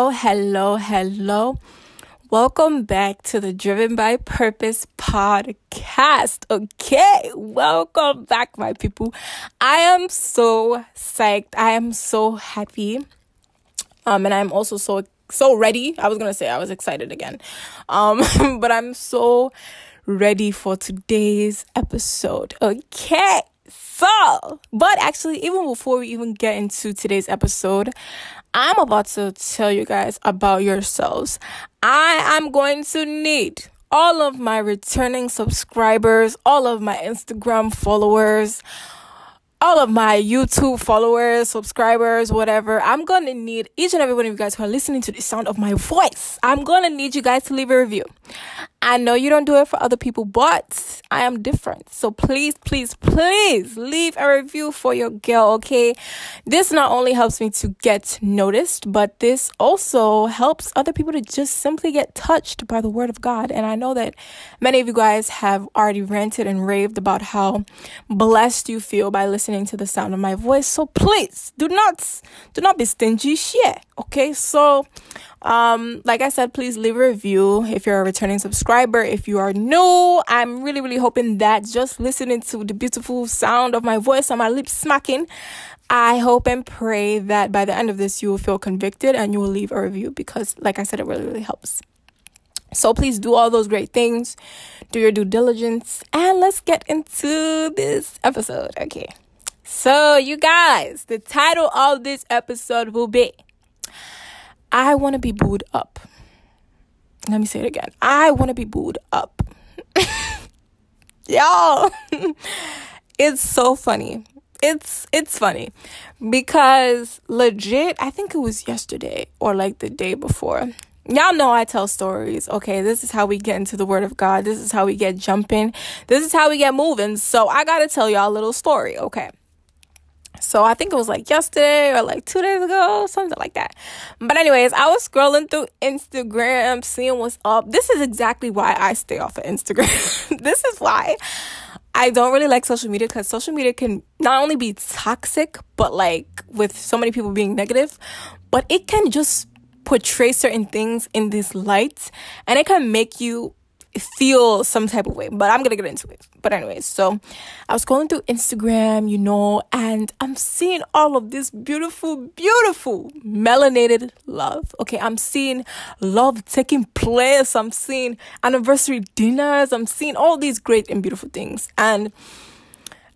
Oh, hello, hello. Welcome back to the Driven by Purpose podcast. Okay, welcome back, my people. I am so psyched. I am so happy. Um, and I'm also so so ready. I was gonna say I was excited again. Um, but I'm so ready for today's episode. Okay. So, but actually, even before we even get into today's episode, I'm about to tell you guys about yourselves. I am going to need all of my returning subscribers, all of my Instagram followers, all of my YouTube followers, subscribers, whatever. I'm to need each and every one of you guys who are listening to the sound of my voice. I'm to need you guys to leave a review. I know you don't do it for other people, but I am different. So please, please, please leave a review for your girl, okay? This not only helps me to get noticed, but this also helps other people to just simply get touched by the word of God. And I know that many of you guys have already ranted and raved about how blessed you feel by listening to the sound of my voice. So please do not do not be stingy. Share. Okay. So um, like I said, please leave a review if you're a returning subscriber. If you are new, I'm really, really hoping that just listening to the beautiful sound of my voice and my lips smacking, I hope and pray that by the end of this, you will feel convicted and you will leave a review because, like I said, it really, really helps. So please do all those great things, do your due diligence, and let's get into this episode. Okay. So, you guys, the title of this episode will be I want to be booed up. Let me say it again. I want to be booed up. Y'all, it's so funny. It's it's funny because legit, I think it was yesterday or like the day before. Y'all know I tell stories. Okay, this is how we get into the word of God. This is how we get jumping. This is how we get moving. So I got to tell y'all a little story, okay? So I think it was like yesterday or like two days ago, something like that. But anyways, I was scrolling through Instagram, seeing what's up. This is exactly why I stay off of Instagram. this is why I don't really like social media because social media can not only be toxic, but like with so many people being negative, but it can just portray certain things in this light and it can make you feel some type of way, but I'm gonna get into it. But anyways, so I was going through Instagram, you know, and I'm seeing all of this beautiful, beautiful melanated love. Okay, I'm seeing love taking place. I'm seeing anniversary dinners. I'm seeing all these great and beautiful things, and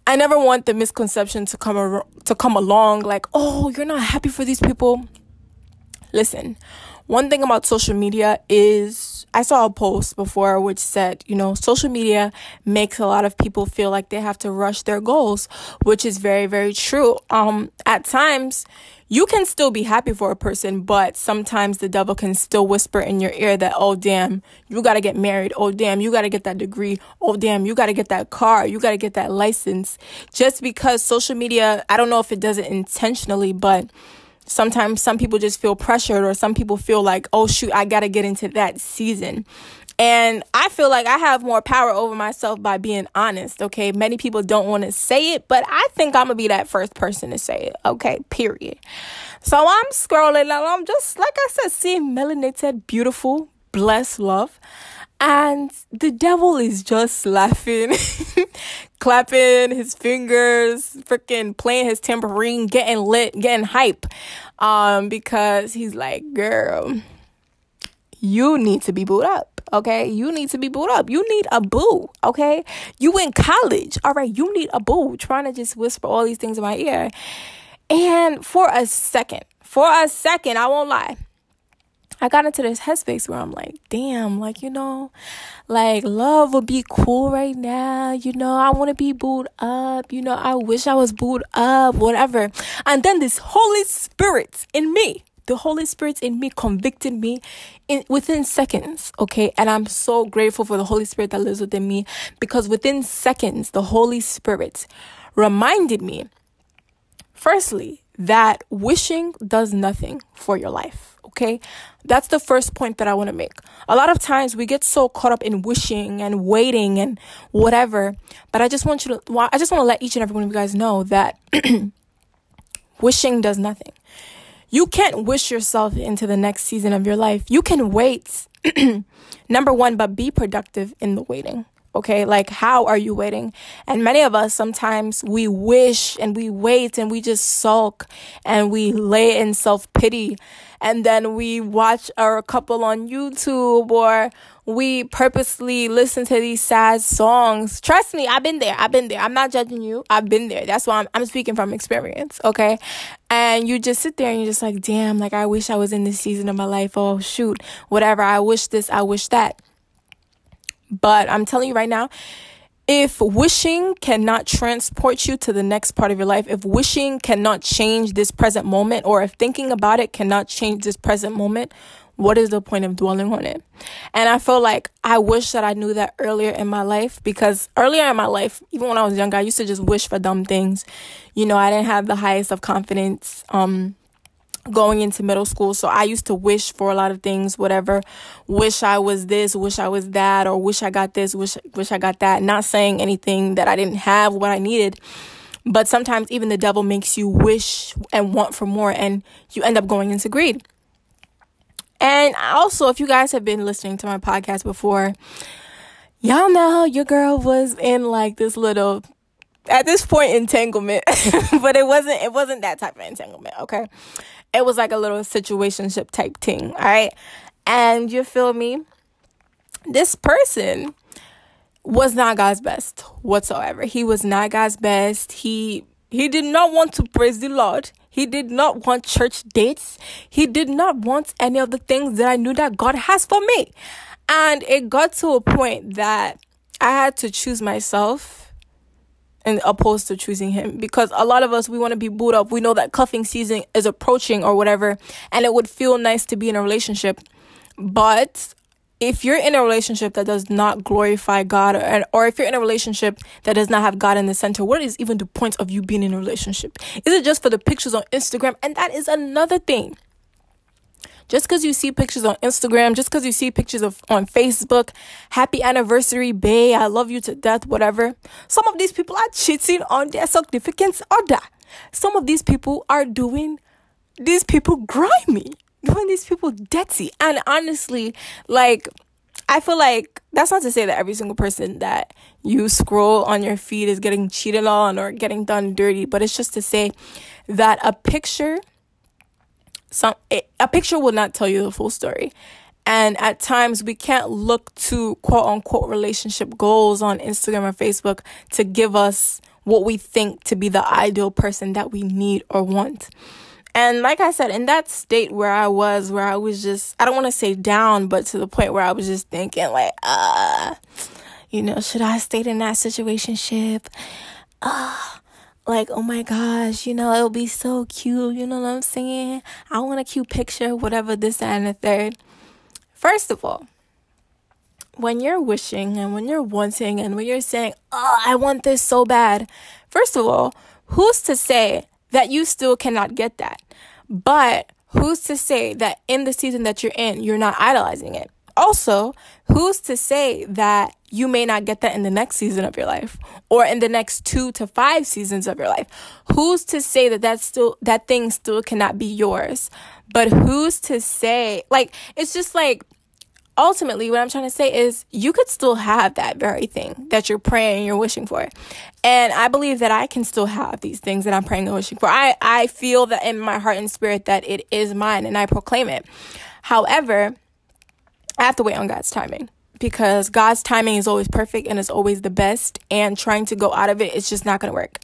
I never want the misconception to come ar- to come along like, oh, you're not happy for these people. Listen, one thing about social media is I saw a post before which said, you know, social media makes a lot of people feel like they have to rush their goals, which is very, very true. Um, at times, you can still be happy for a person, but sometimes the devil can still whisper in your ear that, oh, damn, you got to get married. Oh, damn, you got to get that degree. Oh, damn, you got to get that car. You got to get that license. Just because social media, I don't know if it does it intentionally, but sometimes some people just feel pressured or some people feel like oh shoot i gotta get into that season. And i feel like i have more power over myself by being honest okay? Many people don't want to say it but i think i'm gonna be that first person to say it okay? Period. So i'm scrolling and i'm just like i said seeing melanated beautiful blessed love and the devil is just laughing, clapping his fingers, freaking playing his tambourine, getting lit, getting hype. Um, because he's like, girl, you need to be booed up. Okay, you need to be booed up. You need a boo. Okay, you in college. All right, you need a boo. Trying to just whisper all these things in my ear. And for a second, for a second, I won't lie. I got into this headspace where I'm like, damn, like, you know, like love would be cool right now. You know, I want to be booed up. You know, I wish I was booed up, whatever. And then this Holy Spirit in me, the Holy Spirit in me convicted me in within seconds, okay? And I'm so grateful for the Holy Spirit that lives within me because within seconds, the Holy Spirit reminded me, firstly, that wishing does nothing for your life. Okay. That's the first point that I want to make. A lot of times we get so caught up in wishing and waiting and whatever. But I just want you to, I just want to let each and every one of you guys know that wishing does nothing. you can't wish yourself into the next season of your life. You can wait. Number one, but be productive in the waiting. Okay, like how are you waiting? And many of us sometimes we wish and we wait and we just sulk and we lay in self pity and then we watch a couple on YouTube or we purposely listen to these sad songs. Trust me, I've been there. I've been there. I'm not judging you. I've been there. That's why I'm, I'm speaking from experience. Okay. And you just sit there and you're just like, damn, like I wish I was in this season of my life. Oh, shoot, whatever. I wish this, I wish that. But I'm telling you right now, if wishing cannot transport you to the next part of your life, if wishing cannot change this present moment, or if thinking about it cannot change this present moment, what is the point of dwelling on it? And I feel like I wish that I knew that earlier in my life because earlier in my life, even when I was younger, I used to just wish for dumb things. You know, I didn't have the highest of confidence. Um, going into middle school. So I used to wish for a lot of things, whatever. Wish I was this, wish I was that, or wish I got this, wish wish I got that. Not saying anything that I didn't have what I needed. But sometimes even the devil makes you wish and want for more and you end up going into greed. And also, if you guys have been listening to my podcast before, y'all know your girl was in like this little at this point entanglement but it wasn't it wasn't that type of entanglement okay it was like a little situationship type thing, all right? And you feel me? This person was not God's best whatsoever. He was not God's best. He he did not want to praise the Lord. He did not want church dates. He did not want any of the things that I knew that God has for me. And it got to a point that I had to choose myself opposed to choosing him. Because a lot of us we want to be booed up. We know that cuffing season is approaching or whatever and it would feel nice to be in a relationship. But if you're in a relationship that does not glorify God or, or if you're in a relationship that does not have God in the center what is even the point of you being in a relationship? Is it just for the pictures on Instagram? And that is another thing just because you see pictures on Instagram, just because you see pictures of on Facebook, happy anniversary, bae, I love you to death, whatever. Some of these people are cheating on their significant other. Some of these people are doing these people grimy, doing these people dirty. And honestly, like I feel like that's not to say that every single person that you scroll on your feed is getting cheated on or getting done dirty, but it's just to say that a picture some a picture will not tell you the full story and at times we can't look to quote unquote relationship goals on Instagram or Facebook to give us what we think to be the ideal person that we need or want. And like I said, in that state where I was, where I was just, I don't want to say down, but to the point where I was just thinking, like, uh, you know, should I stay in that situation ship? Like, oh my gosh, you know, it'll be so cute. You know what I'm saying? I want a cute picture, whatever, this, and the third. First of all, when you're wishing and when you're wanting and when you're saying, oh, I want this so bad, first of all, who's to say that you still cannot get that? But who's to say that in the season that you're in, you're not idolizing it? Also, who's to say that you may not get that in the next season of your life or in the next 2 to 5 seasons of your life? Who's to say that that still that thing still cannot be yours? But who's to say like it's just like ultimately what I'm trying to say is you could still have that very thing that you're praying you're wishing for. And I believe that I can still have these things that I'm praying and wishing for. I I feel that in my heart and spirit that it is mine and I proclaim it. However, I have to wait on God's timing because God's timing is always perfect and is always the best. And trying to go out of it, it's just not going to work.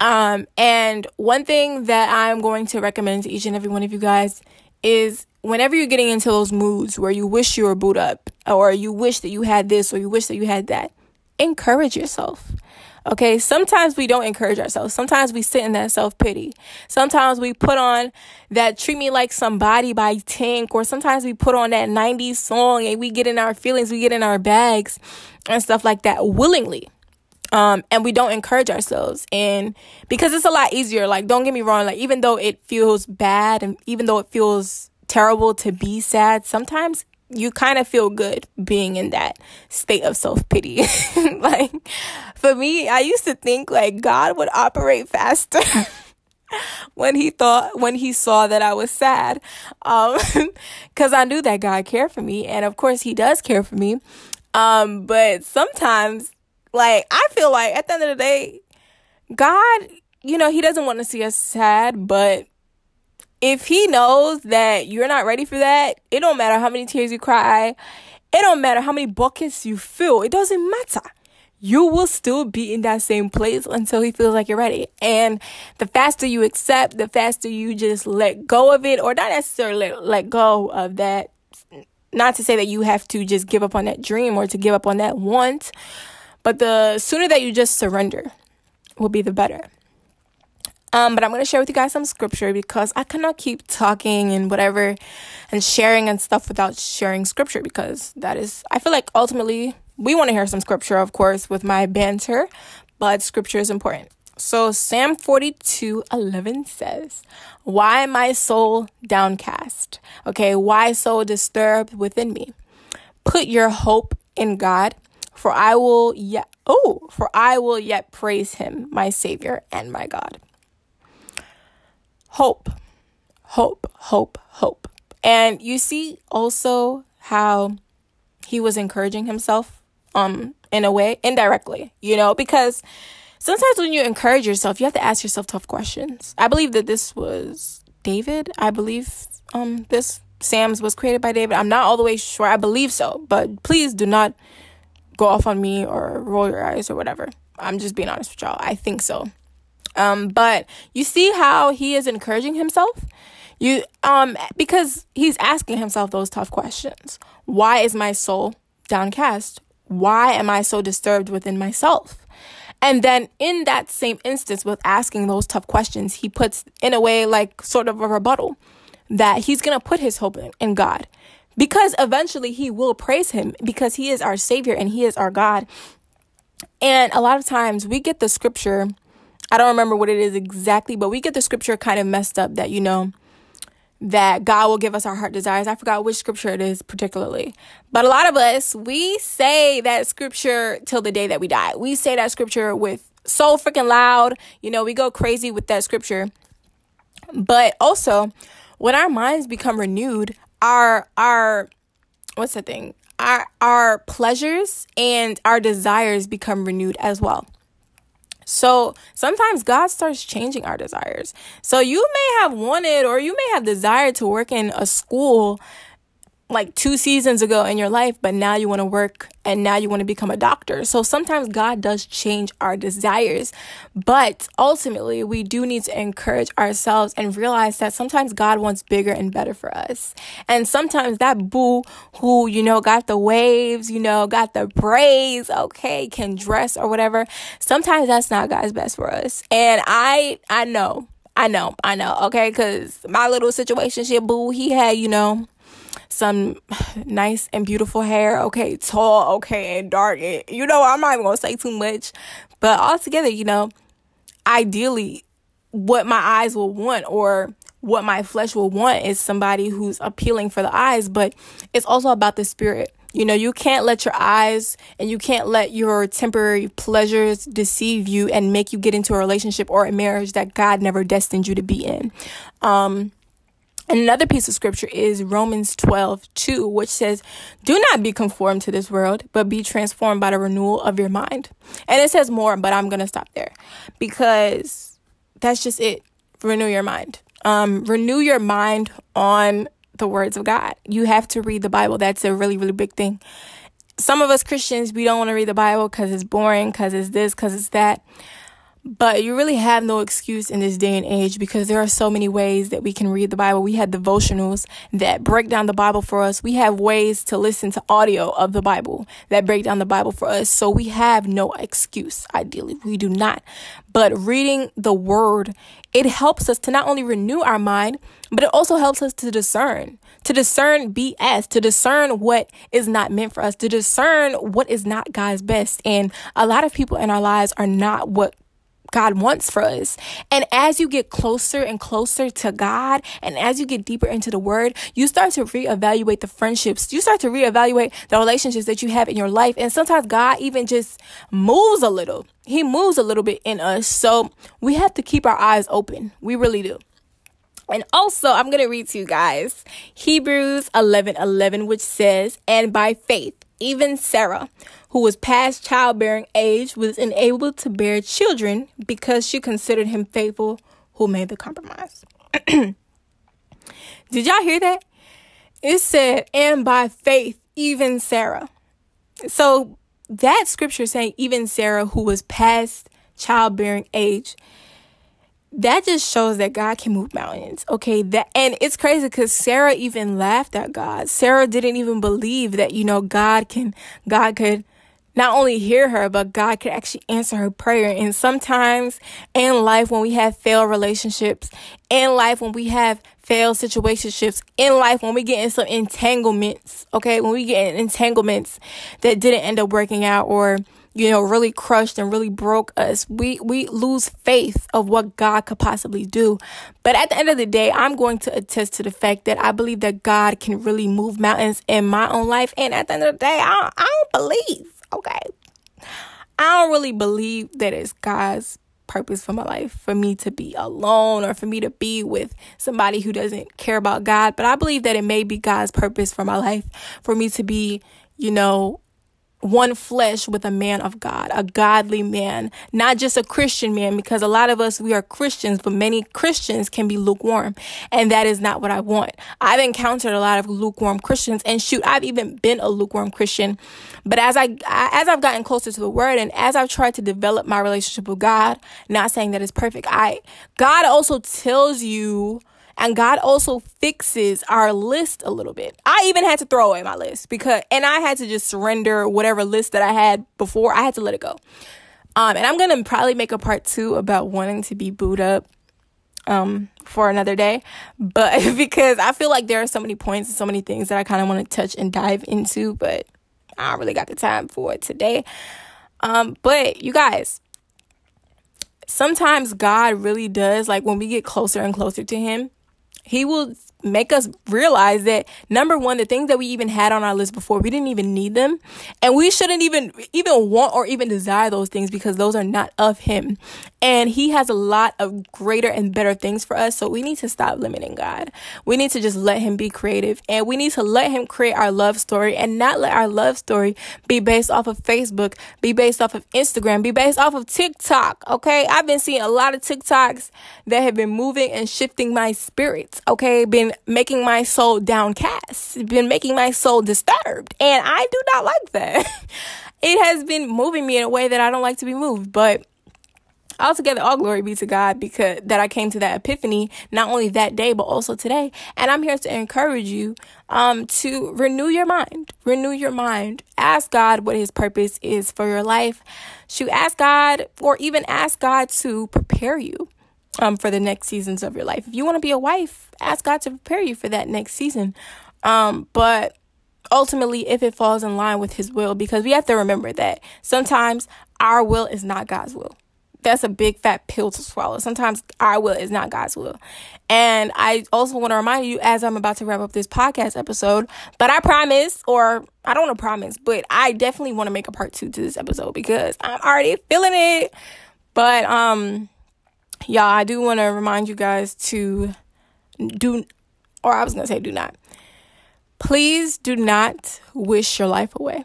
Um, and one thing that I'm going to recommend to each and every one of you guys is whenever you're getting into those moods where you wish you were boot up or you wish that you had this or you wish that you had that, encourage yourself. Okay, sometimes we don't encourage ourselves. Sometimes we sit in that self pity. Sometimes we put on that Treat Me Like Somebody by Tank, or sometimes we put on that 90s song and we get in our feelings, we get in our bags and stuff like that willingly. Um, and we don't encourage ourselves. And because it's a lot easier, like, don't get me wrong, like, even though it feels bad and even though it feels terrible to be sad, sometimes you kind of feel good being in that state of self pity. like for me, I used to think like God would operate faster. when he thought when he saw that I was sad um cuz I knew that God cared for me and of course he does care for me um but sometimes like I feel like at the end of the day God you know he doesn't want to see us sad but if he knows that you're not ready for that it don't matter how many tears you cry it don't matter how many buckets you fill it doesn't matter you will still be in that same place until he feels like you're ready. And the faster you accept, the faster you just let go of it, or not necessarily let, go of that. Not to say that you have to just give up on that dream or to give up on that want, but the sooner that you just surrender will be the better. Um, but I'm going to share with you guys some scripture because I cannot keep talking and whatever and sharing and stuff without sharing scripture because that is, I feel like ultimately we want to hear some scripture, of course, with my banter, but scripture is important. So Psalm 42 11 says, Why my soul downcast? Okay, why so disturbed within me? Put your hope in God, for I will yet oh, for I will yet praise him, my Savior and my God. Hope, hope, hope, hope. And you see also how he was encouraging himself um in a way indirectly you know because sometimes when you encourage yourself you have to ask yourself tough questions. I believe that this was david. I believe um this psalm's was created by david. I'm not all the way sure. I believe so but please do not go off on me or roll your eyes or whatever. I'm just being honest with y'all. I think so um but you see how he is encouraging himself you um because he's asking himself those tough questions why is my soul downcast why am I so disturbed within myself? And then in that same instance, with asking those tough questions, he puts in a way like sort of a rebuttal that he's going to put his hope in, in God because eventually he will praise him because he is our savior and he is our God. And a lot of times we get the scripture, I don't remember what it is exactly, but we get the scripture kind of messed up that, you know, that God will give us our heart desires. I forgot which scripture it is particularly. But a lot of us, we say that scripture till the day that we die. We say that scripture with so freaking loud. You know, we go crazy with that scripture. But also, when our minds become renewed, our our what's the thing? Our our pleasures and our desires become renewed as well. So sometimes God starts changing our desires. So you may have wanted or you may have desired to work in a school like two seasons ago in your life, but now you want to work and now you want to become a doctor. So sometimes God does change our desires, but ultimately we do need to encourage ourselves and realize that sometimes God wants bigger and better for us. And sometimes that boo who, you know, got the waves, you know, got the braids, okay, can dress or whatever, sometimes that's not God's best for us. And I, I know, I know, I know, okay, because my little situation shit boo, he had, you know, some nice and beautiful hair. Okay, tall, okay, and dark. you know, I'm not even gonna say too much, but altogether, you know, ideally, what my eyes will want or what my flesh will want is somebody who's appealing for the eyes, but it's also about the spirit. You know, you can't let your eyes and you can't let your temporary pleasures deceive you and make you get into a relationship or a marriage that God never destined you to be in. Um, Another piece of scripture is Romans 12, 2, which says, Do not be conformed to this world, but be transformed by the renewal of your mind. And it says more, but I'm going to stop there because that's just it. Renew your mind. Um, renew your mind on the words of God. You have to read the Bible. That's a really, really big thing. Some of us Christians, we don't want to read the Bible because it's boring, because it's this, because it's that. But you really have no excuse in this day and age because there are so many ways that we can read the Bible. We have devotionals that break down the Bible for us. We have ways to listen to audio of the Bible that break down the Bible for us. So we have no excuse. Ideally, we do not. But reading the word, it helps us to not only renew our mind, but it also helps us to discern, to discern BS, to discern what is not meant for us, to discern what is not God's best. And a lot of people in our lives are not what God wants for us. And as you get closer and closer to God, and as you get deeper into the Word, you start to reevaluate the friendships. You start to reevaluate the relationships that you have in your life. And sometimes God even just moves a little. he moves a little bit in us. So we have to keep our eyes open. We really do. And also, I'm going to read to you guys Hebrews 11 11, which says, And by faith, even Sarah, who was past childbearing age, was enabled to bear children because she considered him faithful who made the compromise. Did y'all hear that? It said, And by faith, even Sarah. So that scripture saying, even Sarah, who was past childbearing age, that just shows that God can move mountains. Okay, that and it's crazy because Sarah even laughed at God. Sarah didn't even believe that you know God can God could not only hear her, but God could actually answer her prayer. And sometimes in life, when we have failed relationships, in life, when we have failed situationships, in life, when we get in some entanglements, okay, when we get in entanglements that didn't end up working out or you know, really crushed and really broke us, we we lose faith of what God could possibly do. But at the end of the day, I'm going to attest to the fact that I believe that God can really move mountains in my own life. And at the end of the day, I, I don't believe, okay? I don't really believe that it's God's purpose for my life for me to be alone or for me to be with somebody who doesn't care about God. But I believe that it may be God's purpose for my life for me to be, you know, one flesh with a man of God, a godly man, not just a Christian man, because a lot of us, we are Christians, but many Christians can be lukewarm. And that is not what I want. I've encountered a lot of lukewarm Christians and shoot, I've even been a lukewarm Christian. But as I, as I've gotten closer to the word and as I've tried to develop my relationship with God, not saying that it's perfect, I, God also tells you and God also fixes our list a little bit. I even had to throw away my list because, and I had to just surrender whatever list that I had before. I had to let it go. Um, and I'm going to probably make a part two about wanting to be booed up um, for another day. But because I feel like there are so many points and so many things that I kind of want to touch and dive into, but I don't really got the time for it today. Um, but you guys, sometimes God really does, like when we get closer and closer to Him, he will make us realize that number one, the things that we even had on our list before, we didn't even need them. And we shouldn't even, even want or even desire those things because those are not of him. And he has a lot of greater and better things for us. So we need to stop limiting God. We need to just let him be creative and we need to let him create our love story and not let our love story be based off of Facebook, be based off of Instagram, be based off of TikTok. Okay. I've been seeing a lot of TikToks that have been moving and shifting my Okay. Been been making my soul downcast, been making my soul disturbed. And I do not like that. it has been moving me in a way that I don't like to be moved. But altogether, all glory be to God because that I came to that epiphany, not only that day, but also today. And I'm here to encourage you um, to renew your mind. Renew your mind. Ask God what his purpose is for your life. Should ask God or even ask God to prepare you um, for the next seasons of your life. If you want to be a wife, ask God to prepare you for that next season. Um, but ultimately, if it falls in line with His will, because we have to remember that sometimes our will is not God's will. That's a big fat pill to swallow. Sometimes our will is not God's will. And I also want to remind you as I'm about to wrap up this podcast episode, but I promise, or I don't want to promise, but I definitely want to make a part two to this episode because I'm already feeling it. But, um, y'all, I do want to remind you guys to do, or I was going to say do not. Please do not wish your life away.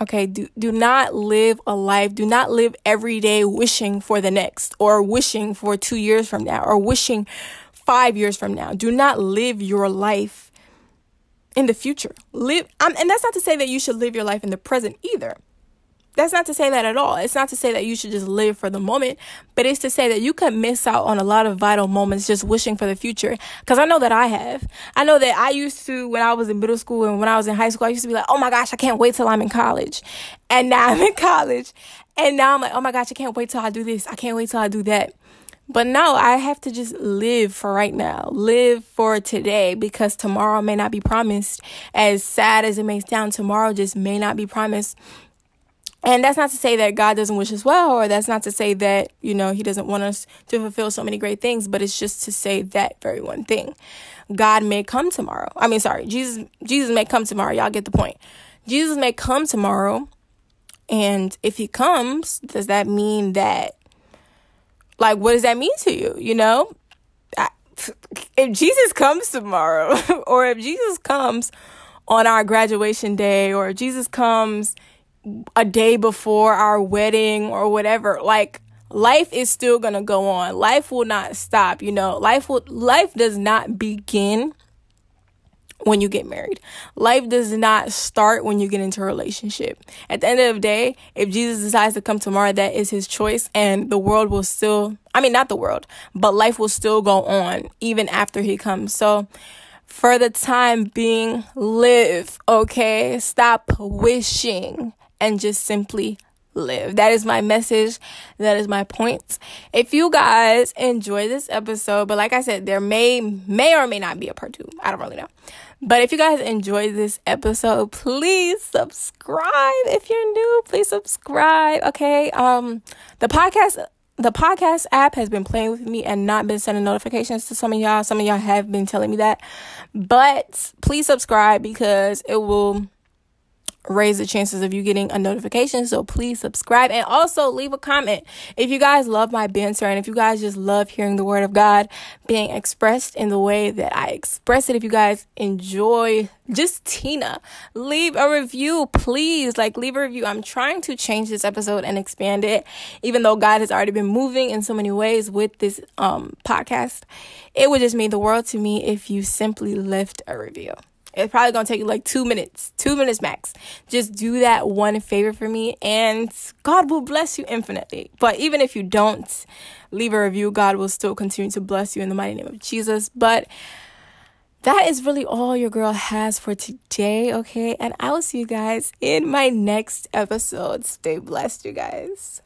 Okay, do, do not live a life, do not live every day wishing for the next or wishing for two years from now or wishing five years from now. Do not live your life in the future. Live, um, and that's not to say that you should live your life in the present either. That's not to say that at all. It's not to say that you should just live for the moment, but it's to say that you could miss out on a lot of vital moments just wishing for the future. Because I know that I have. I know that I used to, when I was in middle school and when I was in high school, I used to be like, oh my gosh, I can't wait till I'm in college. And now I'm in college. And now I'm like, oh my gosh, I can't wait till I do this. I can't wait till I do that. But no, I have to just live for right now. Live for today because tomorrow may not be promised. As sad as it may sound, tomorrow just may not be promised. And that's not to say that God doesn't wish us well, or that's not to say that, you know, He doesn't want us to fulfill so many great things, but it's just to say that very one thing. God may come tomorrow. I mean, sorry, Jesus, Jesus may come tomorrow. Y'all get the point. Jesus may come tomorrow, And if he comes, does that mean that, like, what does that mean to you? You know, if Jesus comes tomorrow, or if Jesus comes on our graduation day, or if Jesus comes a day before our wedding, or whatever, like, life is still gonna go on. Life will not stop. You know, life will life does not begin when you get married. Life does not start when you get into a relationship. At the end of the day, if Jesus decides to come tomorrow, that is his choice and the world will still, I mean, not the world, but life will still go on even after he comes. So, for the time being, live, okay? Stop wishing and just simply live. That is my message. That is my point. If you guys enjoy this episode, but like I said, there may may or may not be a part 2. I don't really know. But if you guys enjoyed this episode, please subscribe. If you're new, please subscribe. Okay. Um the podcast the podcast app has been playing with me and not been sending notifications to some of y'all. Some of y'all have been telling me that. But please subscribe because it will raise the chances of you getting a notification. So please subscribe and also leave a comment. If you guys love my banter and if you guys just love hearing the word of God being expressed in the way that I express it, if you guys enjoy just Tina, leave a review, please. Like, leave a review. I'm trying to change this episode and expand it, even though God has already been moving in so many ways with this um podcast. It would just mean the world to me if you simply left a review. It's probably gonna take you like two minutes, two minutes max. Just do that one favor for me, and God will bless you infinitely. But even if you don't leave a review, God will still continue to bless you in the mighty name of Jesus. But that is really all your girl has for today, okay? And I will see you guys in my next episode. Stay blessed, you guys.